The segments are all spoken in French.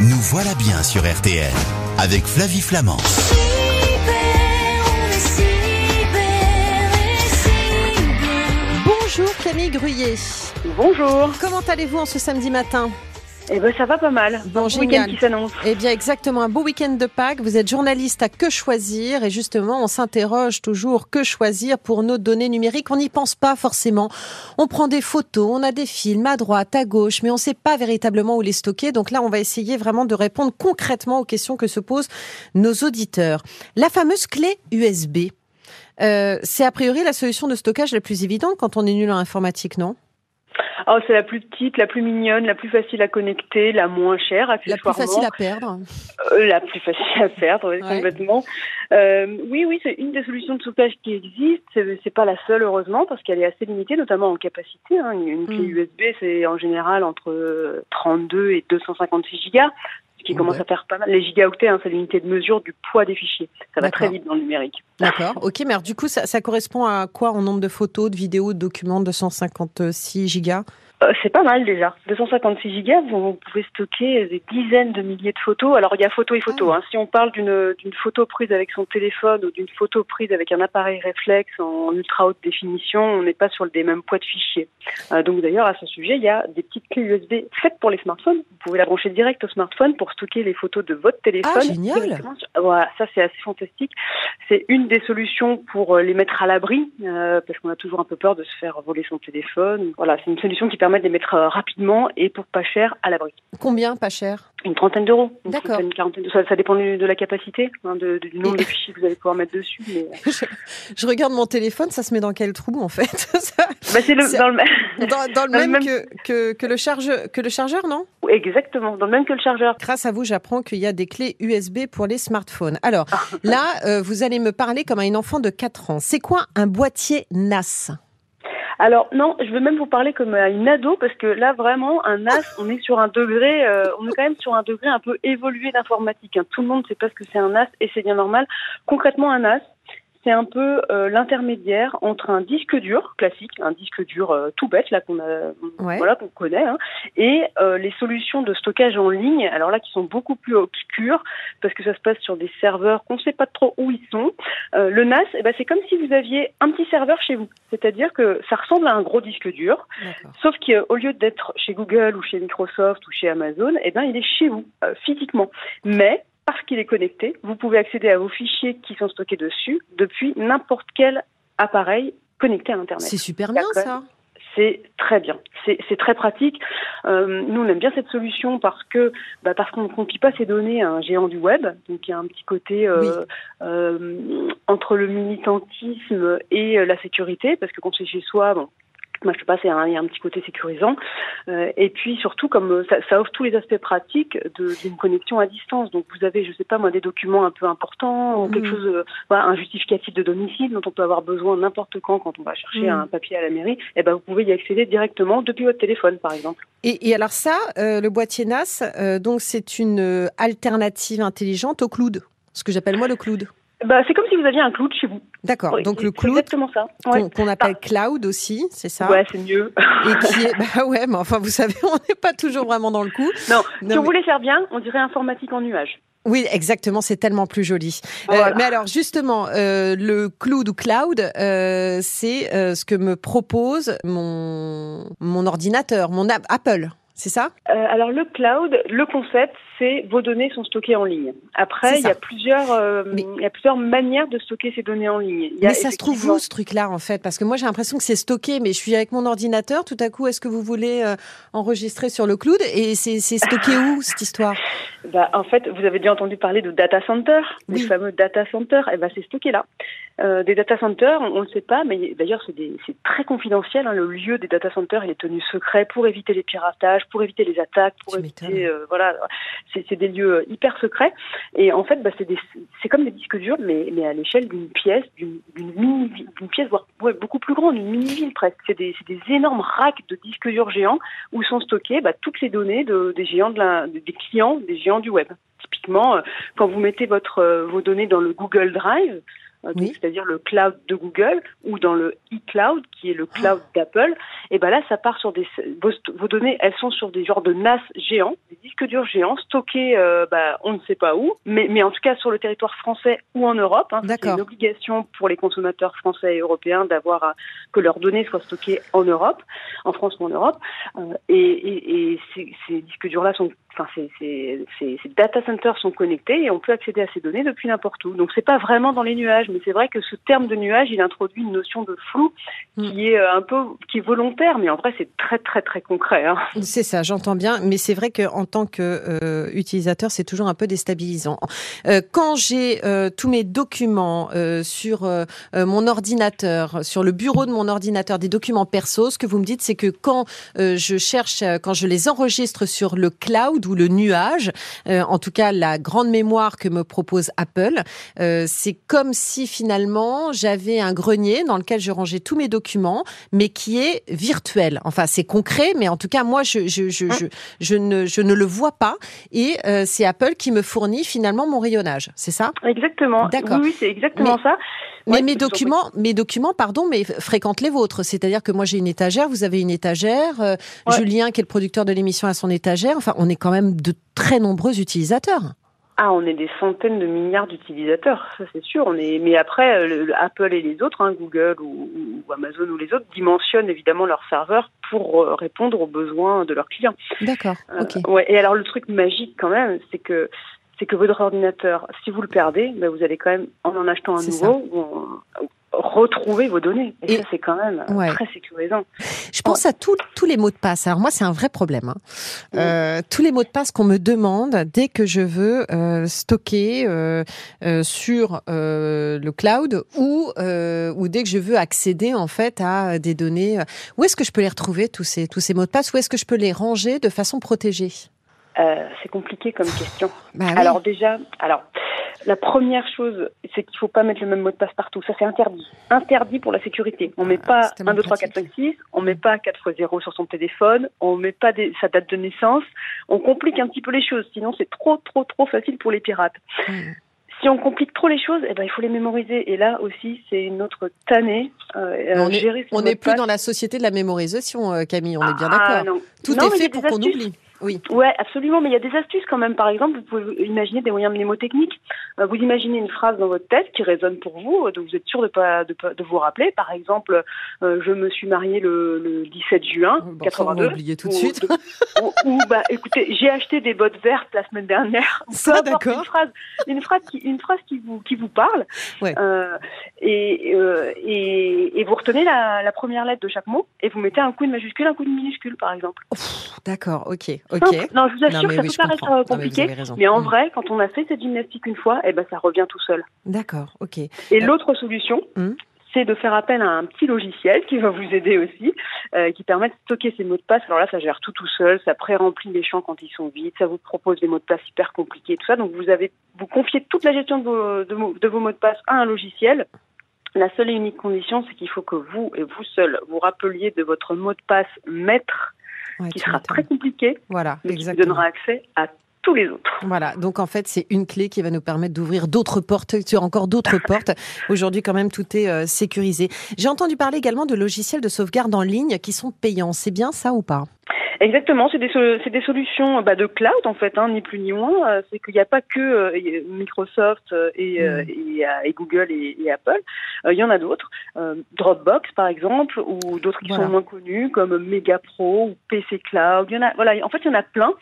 Nous voilà bien sur RTL avec Flavie Flamand. Bonjour Camille Gruyé. Bonjour. Comment allez-vous en ce samedi matin? Eh ben ça va pas mal. Bon, Un week-end qui s'annonce. Eh bien exactement, un beau week-end de Pâques. Vous êtes journaliste à Que choisir et justement on s'interroge toujours que choisir pour nos données numériques? On n'y pense pas forcément. On prend des photos, on a des films à droite, à gauche, mais on ne sait pas véritablement où les stocker. Donc là on va essayer vraiment de répondre concrètement aux questions que se posent nos auditeurs. La fameuse clé USB. Euh, c'est a priori la solution de stockage la plus évidente quand on est nul en informatique, non? Oh, c'est la plus petite, la plus mignonne, la plus facile à connecter, la moins chère, La plus accessoirement. facile à perdre. Euh, la plus facile à perdre, oui, Ouais. complètement. Euh, oui, oui, c'est une des solutions de stockage qui existe. C'est, pas la seule, heureusement, parce qu'elle est assez limitée, notamment en capacité. hein. Une une clé Mm. USB, c'est en général entre euh, 32 et 256 gigas, qui commence à faire pas mal. Les gigaoctets, hein, c'est l'unité de mesure du poids des fichiers. Ça va très vite dans le numérique. D'accord. Ok, mais alors, du coup, ça, ça correspond à quoi en nombre de photos, de vidéos, de documents de 156 gigas? C'est pas mal déjà. 256 gigas, vous pouvez stocker des dizaines de milliers de photos. Alors il y a photo et photo. Ah. hein. Si on parle d'une photo prise avec son téléphone ou d'une photo prise avec un appareil réflexe en ultra haute définition, on n'est pas sur des mêmes poids de fichiers. Euh, donc d'ailleurs à ce sujet, il y a des petites clés USB faites pour les smartphones. Vous pouvez la brancher direct au smartphone pour stocker les photos de votre téléphone. Ah, génial. sur- Voilà, ça c'est assez fantastique. C'est une des solutions pour euh, les mettre à l'abri, euh, parce qu'on a toujours un peu peur de se faire voler son téléphone. Voilà, c'est une solution qui permet de les mettre euh, rapidement et pour pas cher à l'abri. Combien Pas cher? Une trentaine d'euros. D'accord. une quarantaine. Ça, ça dépend de la capacité, hein, de- du nombre de fichiers que vous allez pouvoir mettre dessus. Mais... euh, Je regarde mon téléphone, ça se met dans quel trou en fait? Ça- Bah, c'est le, dans le même. dans, dans le Dans le même, même- Que, que, que le chargeur, que le chargeur, non? Exactement, dans le même que le chargeur. Grâce à vous, j'apprends qu'il y a des clés USB pour les smartphones. Alors là, euh, vous allez me parler comme à une enfant de 4 ans. C'est quoi un boîtier NAS Alors non, je veux même vous parler comme à une ado parce que là vraiment un NAS, on est sur un degré, euh, on est quand même sur un degré un peu évolué d'informatique. hein. Tout le monde sait pas ce que c'est un NAS et c'est bien normal. Concrètement, un NAS, c'est un peu euh, l'intermédiaire entre un disque dur classique, un disque dur euh, tout bête là qu'on a, Ouais. voilà qu'on connaît, hein, et euh, les solutions de stockage en ligne. Alors là, qui sont beaucoup plus obscures parce que ça se passe sur des serveurs qu'on ne sait pas trop où ils sont. Le NAS, eh ben, c'est comme si vous aviez un petit serveur chez vous. C'est-à-dire que ça ressemble à un gros disque dur, sauf qu'au lieu d'être chez Google ou chez Microsoft ou chez Amazon, eh ben, il est chez vous, physiquement. Mais parce qu'il est connecté, vous pouvez accéder à vos fichiers qui sont stockés dessus depuis n'importe quel appareil connecté à Internet. C'est super bien ça. C'est très bien, c'est très pratique. Euh, nous, on aime bien cette solution parce que bah, parce qu'on ne confie pas ces données à un géant du web, donc il y a un petit côté euh, Oui. euh, entre le militantisme et la sécurité, parce que quand c'est chez soi, bon. Moi, je sais pas, il y a un petit côté sécurisant. Euh, et puis surtout, comme euh, ça, ça offre tous les aspects pratiques d'une connexion à distance. Donc, vous avez, je sais pas moi, des documents un peu importants, ou quelque Mhm. chose, euh, voilà, un justificatif de domicile dont on peut avoir besoin n'importe quand quand on va chercher Mhm. un papier à la mairie. Et ben, vous pouvez y accéder directement depuis votre téléphone, par exemple. Et, et alors ça, euh, le boîtier NAS, donc c'est une alternative intelligente au cloud. Ce que j'appelle moi le cloud. Bah, c'est comme si vous aviez un cloud chez vous. D'accord. Oui, Donc le cloud exactement ça. Ouais. qu'on qu'on appelle cloud aussi, c'est ça Ouais, c'est mieux. Et qui est, bah ouais, mais enfin, vous savez, on n'est pas toujours vraiment dans le coup. Non, Non, si mais- on voulait faire bien, on dirait informatique en nuage. Oui, exactement, c'est tellement plus joli. Euh, mais alors, justement, euh, le cloud ou cloud, euh, c'est ce que me propose mon, mon ordinateur, mon app- Apple, c'est ça? Alors le cloud, le concept, c'est vos données sont stockées en ligne. Après, il y a plusieurs, euh, Mais- il y a plusieurs manières de stocker ces données en ligne. Il y a Mais ça se trouve où ce truc-là en fait? Parce que moi j'ai l'impression que c'est stocké, mais je suis avec mon ordinateur. Tout à coup, est-ce que vous voulez euh, enregistrer sur le cloud? Et c'est stocké où cette histoire? Bah, en fait, vous avez déjà entendu parler de data center, Oui. les fameux data centers. Et ben, c'est stocké là. Euh, des data centers, on ne sait pas, mais d'ailleurs, c'est très confidentiel. Hein, le lieu des data centers, il est tenu secret pour éviter les piratages, pour éviter les attaques, pour éviter, euh, voilà, c'est des lieux euh, hyper secrets. Et en fait, bah, c'est comme des disques durs, mais, mais à l'échelle d'une pièce, d'une mini, d'une pièce voire beaucoup plus grande, une mini ville presque. C'est des, des énormes racks de disques durs géants où sont stockées bah, toutes les données de, des géants de la, des clients, des géants du web. Typiquement, euh, quand vous mettez votre, euh, vos données dans le Google Drive, c'est-à-dire le cloud de Google ou dans le e-cloud qui est le cloud ah. d'Apple. Et ben là, ça part sur des vos, données, elles sont sur des genres de NAS géants, des disques durs géants stockés, bah, on ne sait pas où, mais, mais en tout cas sur le territoire français ou en Europe. Hein, c'est une obligation pour les consommateurs français et européens d'avoir que leurs données soient stockées en Europe, en France ou en Europe. et, et, et ces, ces disques durs-là sont enfin, ces, ces, ces, data centers sont connectés et on peut accéder à ces données depuis n'importe où. Donc c'est pas vraiment dans les nuages, mais c'est vrai que ce terme de nuage, il introduit une notion de flou qui mm. est euh, un peu qui est volontaire, mais en vrai c'est très très très concret. Hein. C'est ça, j'entends bien, mais c'est vrai qu'en tant que euh, utilisateur, c'est toujours un peu déstabilisant. Euh, quand j'ai euh, tous mes documents euh, sur euh, mon ordinateur, sur le bureau de mon ordinateur, des documents perso, ce que vous me dites, c'est que quand je cherche, quand je les enregistre sur le cloud ou le nuage, euh, en tout cas la grande mémoire que me propose Apple, euh, c'est comme si finalement j'avais un grenier dans lequel je rangeais tous mes documents, mais qui est virtuel. Enfin, c'est concret, mais en tout cas moi je je je je, je ne je ne le vois pas et euh, c'est Apple qui me fournit finalement mon rayonnage. C'est ça? Exactement. D'accord. Oui, c'est exactement ça. Mais mes documents, mes documents, pardon, mais fréquentent les vôtres. C'est-à-dire que moi j'ai une étagère, vous avez une étagère, euh, Julien qui est le producteur de l'émission a son étagère. Enfin, on est quand même de très nombreux utilisateurs. Ah, on est des centaines de milliards d'utilisateurs, ça c'est sûr. On est, mais après, euh, Apple et les autres, hein, Google ou, Amazon ou les autres, dimensionnent évidemment leurs serveurs pour euh, répondre aux besoins de leurs clients. D'accord. ok. ouais. Et alors le truc magique quand même, c'est que c'est que votre ordinateur, si vous le perdez, ben vous allez quand même, en en achetant un nouveau, retrouver vos données. Et, ça, c'est quand même très sécurisant. Je pense à tous les mots de passe. Alors moi, c'est un vrai problème. Hein. Euh, tous les mots de passe qu'on me demande dès que je veux euh, stocker euh, sur le cloud ou ou dès que je veux accéder en fait à des données. Où est-ce que je peux les retrouver tous ces tous ces mots de passe? Où est-ce que je peux les ranger de façon protégée? Euh, c'est compliqué comme question. Bah alors déjà, alors la première chose, c'est qu'il faut pas mettre le même mot de passe partout. Ça c'est interdit. Interdit pour la sécurité. On met ah, pas 1, 2, 3, 4, 5, 6. On met pas 4 x 0 sur son téléphone. On met pas des, sa date de naissance. On complique un petit peu les choses. Sinon c'est trop, trop, trop facile pour les pirates. Si on complique trop les choses, eh ben, il faut les mémoriser. Et là aussi, c'est une autre tannée. Euh, on n'est plus dans la société de la mémorisation, euh, Camille, on est bien ah, d'accord. Tout est fait pour qu'on oublie. Oui. Ouais, absolument. Mais il y a des astuces quand même. Par exemple, vous pouvez imaginer des moyens mnémotechniques. Euh, vous imaginez une phrase dans votre tête qui résonne pour vous, donc vous êtes sûr de pas de, de vous rappeler. Par exemple, euh, je me suis mariée le, le 17 juin bon, 82. oublié tout de suite. ou, bah, écoutez, j'ai acheté des bottes vertes la semaine dernière. Ça, d'accord. Une phrase, une phrase qui, une phrase qui vous qui vous parle. Ouais. Euh, et, euh, et, et vous retenez la, la première lettre de chaque mot et vous mettez un coup de majuscule, un coup de minuscule, par exemple. D'accord. Ok. Non, je vous assure que ça peut paraître euh, compliqué, mais, en mm. vrai, quand on a fait cette gymnastique une fois, eh ben, ça revient tout seul. D'accord, ok. Et euh, l'autre solution, mm. c'est de faire appel à un petit logiciel qui va vous aider aussi, euh, qui permet de stocker ces mots de passe. Alors là, ça gère tout tout seul, ça pré-remplit les champs quand ils sont vides, ça vous propose des mots de passe hyper compliqués, tout ça. Donc vous avez, vous confiez toute la gestion de vos, de vos mots de passe à un logiciel. La seule et unique condition, c'est qu'il faut que vous et vous seul vous rappeliez de votre mot de passe maître qui sera très compliqué, voilà, mais qui donnera accès à tous les autres. Voilà, donc en fait, c'est une clé qui va nous permettre d'ouvrir d'autres portes, sur encore d'autres portes. Aujourd'hui, quand même, tout est euh, sécurisé. J'ai entendu parler également de logiciels de sauvegarde en ligne qui sont payants. C'est bien ça ou pas? Exactement, c'est des, c'est des solutions bah, de cloud en fait, hein, ni plus ni moins. Euh, c'est qu'il n'y a pas que euh, Microsoft euh, et, mm. et, et, Google et, et Apple. Il y en a d'autres, Dropbox par exemple, ou d'autres qui sont moins connus comme Megapro ou PC Cloud. Il y en a, voilà, en fait il y en a plein,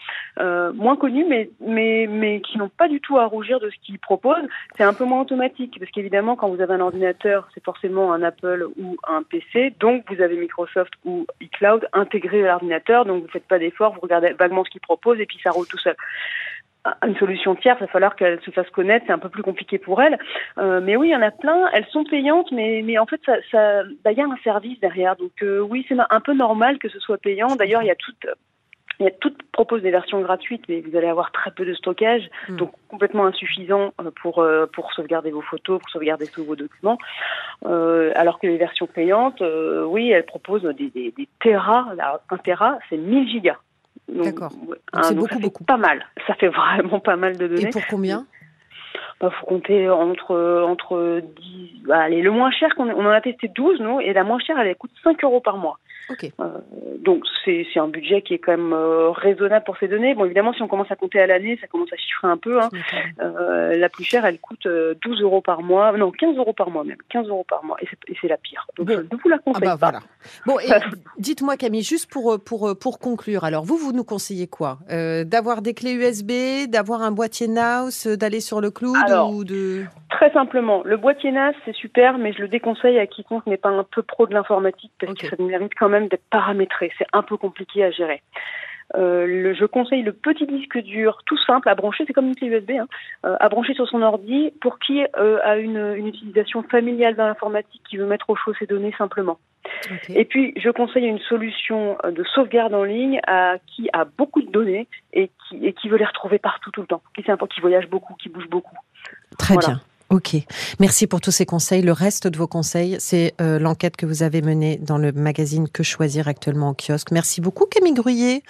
moins connus mais mais mais qui n'ont pas du tout à rougir de ce qu'ils proposent. C'est un peu moins automatique parce qu'évidemment quand vous avez un ordinateur, c'est forcément un Apple ou un PC, donc vous avez Microsoft ou iCloud intégré à l'ordinateur, donc vous faites pas d'efforts, vous regardez vaguement ce qu'ils proposent et puis ça roule tout seul une solution tierce, il va falloir qu'elle se fasse connaître, c'est un peu plus compliqué pour elle. Euh, mais oui, il y en a plein, elles sont payantes, mais, mais en fait, ça, ça, bah, y a un service derrière. Donc euh, oui, c'est un peu normal que ce soit payant. D'ailleurs, il y a toutes, il y a toutes proposent des versions gratuites, mais vous allez avoir très peu de stockage, hmm. donc complètement insuffisant euh, pour pour sauvegarder vos photos, pour sauvegarder tous vos documents. Alors que les versions payantes, oui, elles proposent des, des, des terras. un terra, c'est 1000 gigas. D'accord. c'est beaucoup, beaucoup. Pas mal. Ça fait vraiment pas mal de données. Et pour combien bah, faut compter entre entre 10, bah, allez, le moins cher qu'on on en a testé 12 nous et la moins chère elle coûte 5 euros par mois. Euh, donc c'est un budget qui est quand même euh, raisonnable pour ces données. Bon évidemment si on commence à compter à l'année ça commence à chiffrer un peu. Hein. Euh, la plus chère elle coûte 12 euros par mois, non 15 euros par mois même, 15 euros par mois et c'est la pire. Donc je ne vous la conseille ah bah, pas. Bon et dites-moi Camille juste pour pour pour conclure alors vous vous nous conseillez quoi? D'avoir des clés USB, d'avoir un boîtier NAS, d'aller sur le cloud ou de Très simplement, le boîtier NAS c'est super mais je le déconseille à quiconque n'est pas un peu pro de l'informatique parce que ça mérite quand même d'être paramétré. C'est un peu compliqué à gérer. Euh, le, je conseille le petit disque dur tout simple à brancher, c'est comme une clé USB, hein, euh, à brancher sur son ordi pour qui euh, a une, une, utilisation familiale dans l'informatique, qui veut mettre au chaud ses données simplement. Et puis, je conseille une solution de sauvegarde en ligne à qui a beaucoup de données et qui, et qui veut les retrouver partout tout le temps, qui, qui voyage beaucoup, qui bouge beaucoup. Très bien. Ok, merci pour tous ces conseils. Le reste de vos conseils, c'est euh, l'enquête que vous avez menée dans le magazine Que choisir actuellement au kiosque. Merci beaucoup Camille Gruyé.